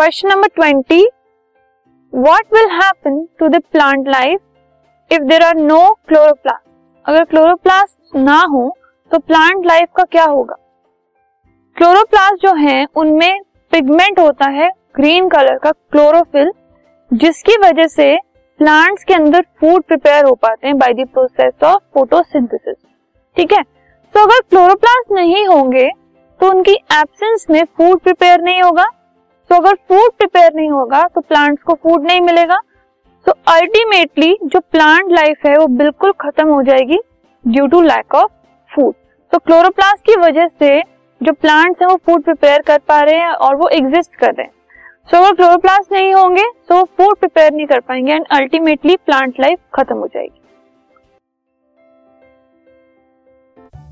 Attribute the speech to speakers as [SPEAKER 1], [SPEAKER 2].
[SPEAKER 1] Question number twenty what will happen to the plant life if there are no chloroplast अगर chloroplast ना हो तो plant life का क्या होगा? क्लोरोप्लास्ट जो है, उनमें पिगमेंट होता है ग्रीन कलर का क्लोरोफिल जिसकी वजह से प्लांट्स के अंदर फ़ूड प्रिपेयर हो पाते हैं by the process of photosynthesis ठीक है? तो अगर क्लोरोप्लास्ट नहीं होंगे तो उनकी एब्सेंस में फ़ूड प्रिपेयर नहीं होगा तो अगर फ़ूड प्रिपेयर नहीं होगा तो प्लांट्स को फ़ूड नहीं मिलेगा। तो अल्टीमेटली जो प्लांट लाइफ है, वो बिल्कुल खत्म हो जाएगी due to lack of food तो क्लोरोप्लास्ट की वजह से जो प्लांट्स हैं, वो फ़ूड प्रिपेयर कर पा रहे हैं और वो एग्जिस्ट कर रहे हैं। सो अगर क्लोरोप्लास्ट नहीं होंगे तो वो फ़ूड प्रिपेयर नहीं कर पाएँगे एंड अल्टीमेटली प्लांट लाइफ खत्म हो जाएगी।